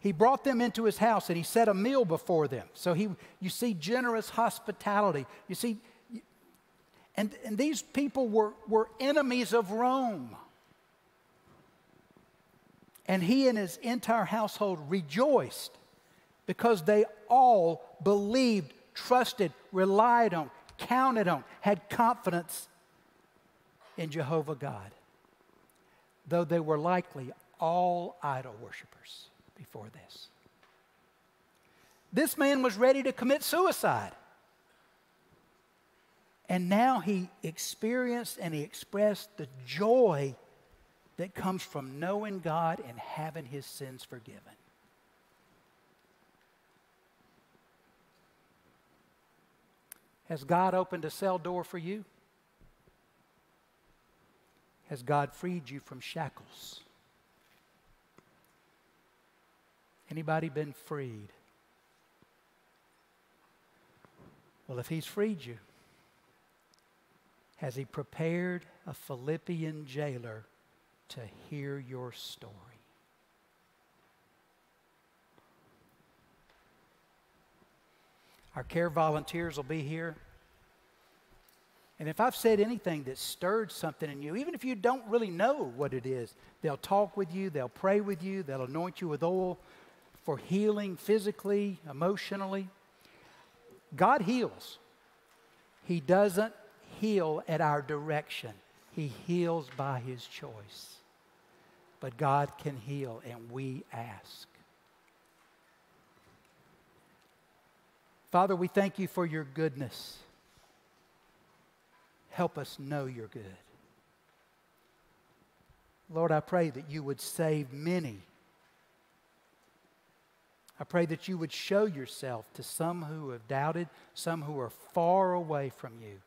He brought them into his house and he set a meal before them. So he, you see generous hospitality. You see, and, and these people were, were enemies of Rome. And he and his entire household rejoiced because they all believed, trusted, relied on, counted on, had confidence in Jehovah God, though they were likely all idol worshippers before this. This man was ready to commit suicide. And now he experienced and he expressed the joy that comes from knowing God and having his sins forgiven. Has God opened a cell door for you? Has God freed you from shackles? Anybody been freed? Well, if he's freed you, has he prepared a Philippian jailer to hear your story? Our care volunteers will be here. And if I've said anything that stirred something in you, even if you don't really know what it is, they'll talk with you, they'll pray with you, they'll anoint you with oil for healing physically, emotionally. God heals. He doesn't heal at our direction, He heals by His choice. But God can heal, and we ask. Father, we thank you for your goodness. Help us know you're good. Lord, I pray that you would save many. I pray that you would show yourself to some who have doubted, some who are far away from you.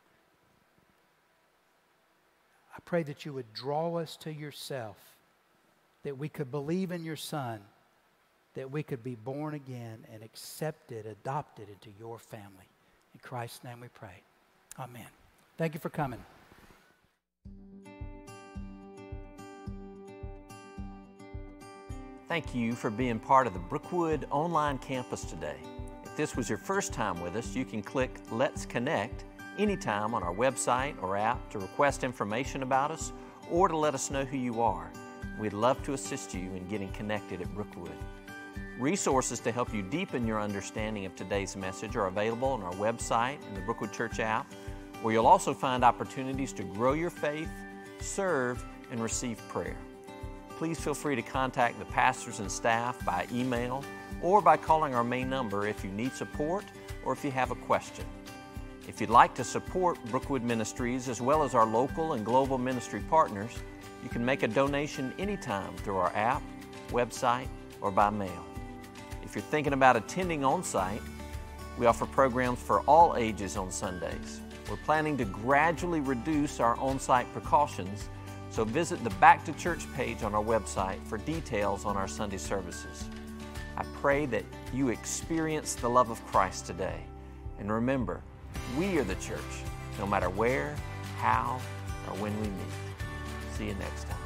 I pray that you would draw us to yourself, that we could believe in your Son, that we could be born again and accepted, adopted into your family. In Christ's name we pray. Amen. Thank you for coming. Thank you for being part of the Brookwood online campus today. If this was your first time with us, you can click Let's Connect anytime on our website or app to request information about us or to let us know who you are. We'd love to assist you in getting connected at Brookwood. Resources to help you deepen your understanding of today's message are available on our website and the Brookwood Church app, where you'll also find opportunities to grow your faith, serve, and receive prayer. Please feel free to contact the pastors and staff by email or by calling our main number if you need support or if you have a question. If you'd like to support Brookwood Ministries as well as our local and global ministry partners, you can make a donation anytime through our app, website, or by mail. If you're thinking about attending on site, we offer programs for all ages on Sundays. We're planning to gradually reduce our on site precautions, so visit the Back to Church page on our website for details on our Sunday services. I pray that you experience the love of Christ today. And remember, we are the church, no matter where, how, or when we meet. See you next time.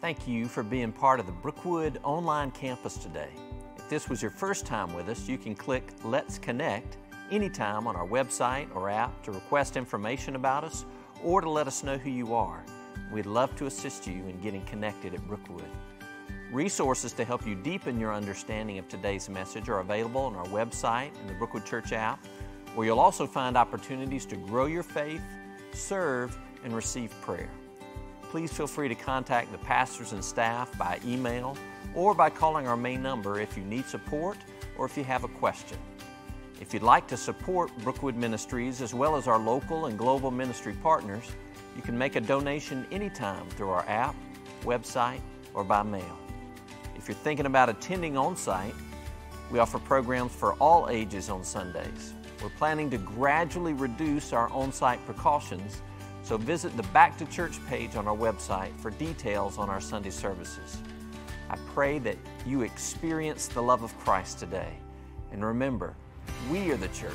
Thank you for being part of the Brookwood online campus today. If this was your first time with us, you can click Let's Connect anytime on our website or app to request information about us or to let us know who you are. We'd love to assist you in getting connected at Brookwood. Resources to help you deepen your understanding of today's message are available on our website and the Brookwood Church app, where you'll also find opportunities to grow your faith, serve, and receive prayer. Please feel free to contact the pastors and staff by email or by calling our main number if you need support or if you have a question. If you'd like to support Brookwood Ministries as well as our local and global ministry partners, you can make a donation anytime through our app, website, or by mail. If you're thinking about attending on site, we offer programs for all ages on Sundays. We're planning to gradually reduce our on site precautions, so visit the Back to Church page on our website for details on our Sunday services. I pray that you experience the love of Christ today. And remember, we are the church,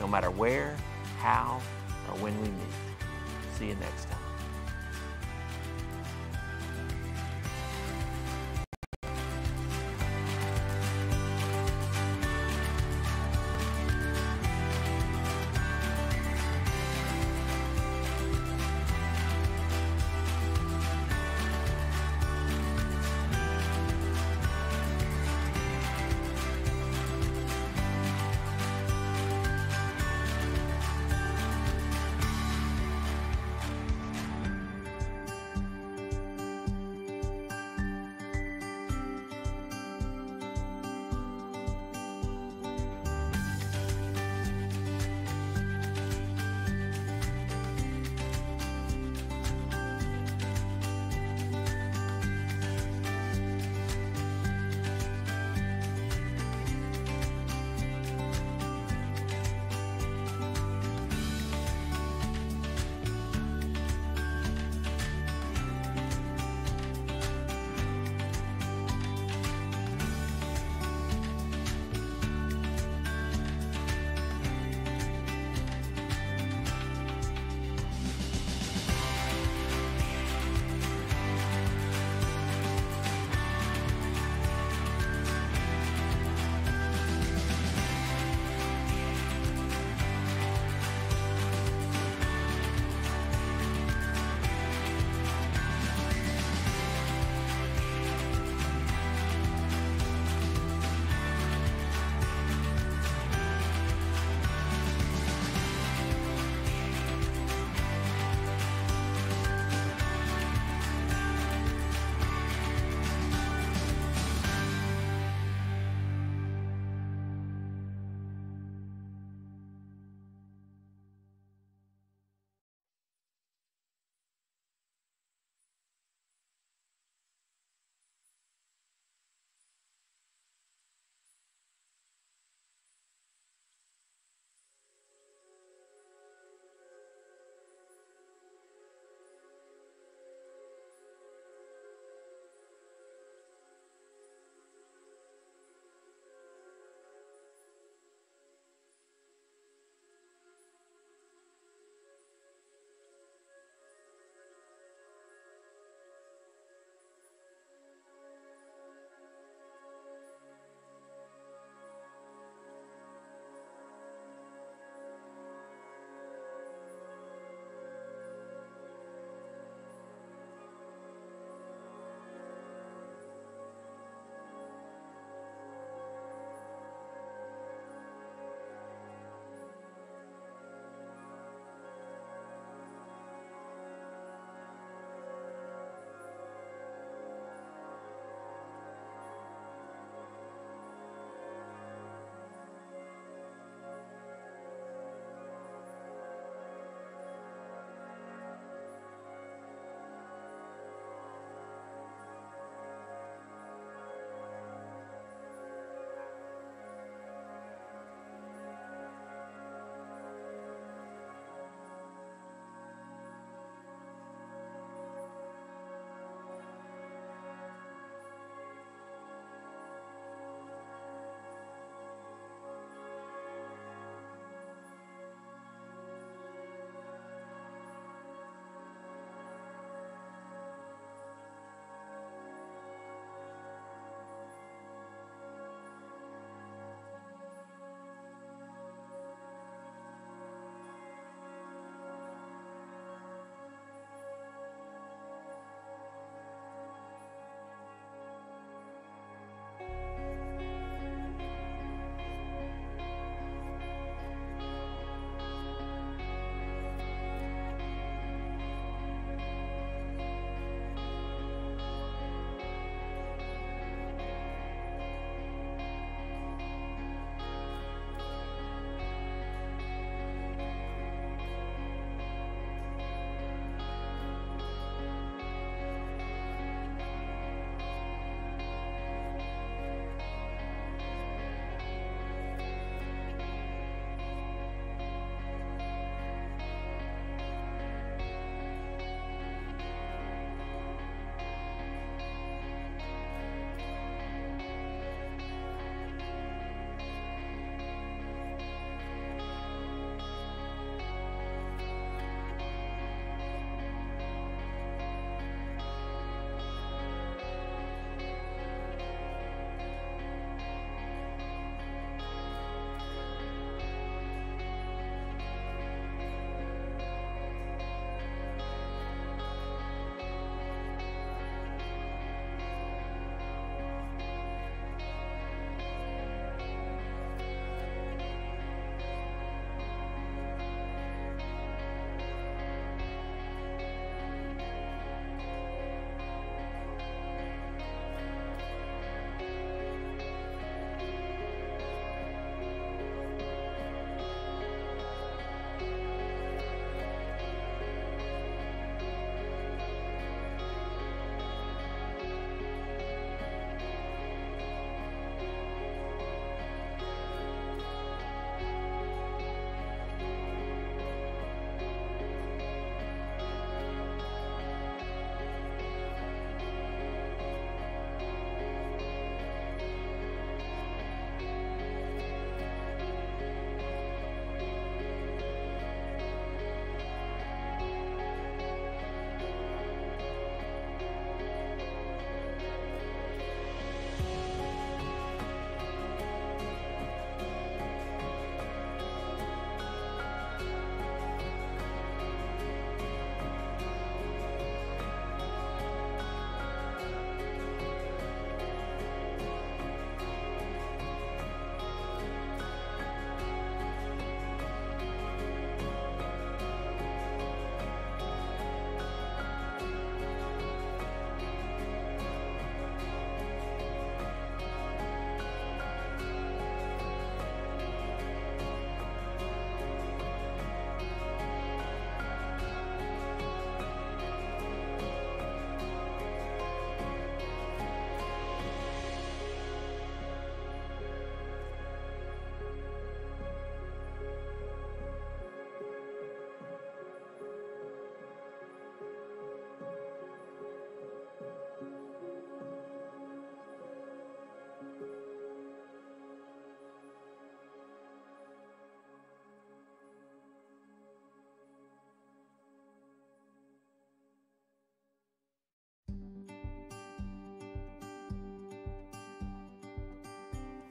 no matter where, how, or when we meet. See you next time.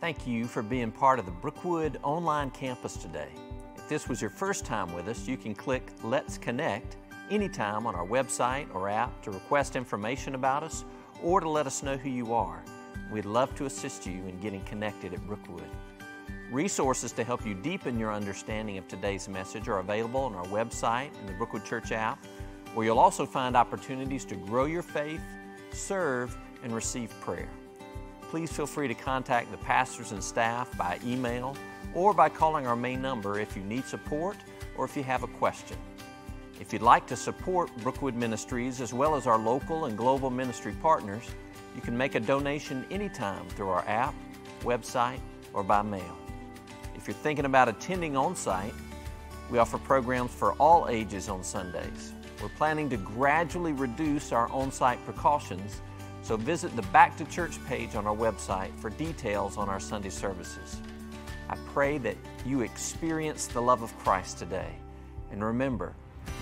Thank you for being part of the Brookwood online campus today. If this was your first time with us, you can click Let's Connect anytime on our website or app to request information about us or to let us know who you are. We'd love to assist you in getting connected at Brookwood. Resources to help you deepen your understanding of today's message are available on our website and the Brookwood Church app, where you'll also find opportunities to grow your faith, serve, and receive prayer. Please feel free to contact the pastors and staff by email or by calling our main number if you need support or if you have a question. If you'd like to support Brookwood Ministries as well as our local and global ministry partners, you can make a donation anytime through our app, website, or by mail. If you're thinking about attending on site, we offer programs for all ages on Sundays. We're planning to gradually reduce our on site precautions, so visit the Back to Church page on our website for details on our Sunday services. I pray that you experience the love of Christ today. And remember,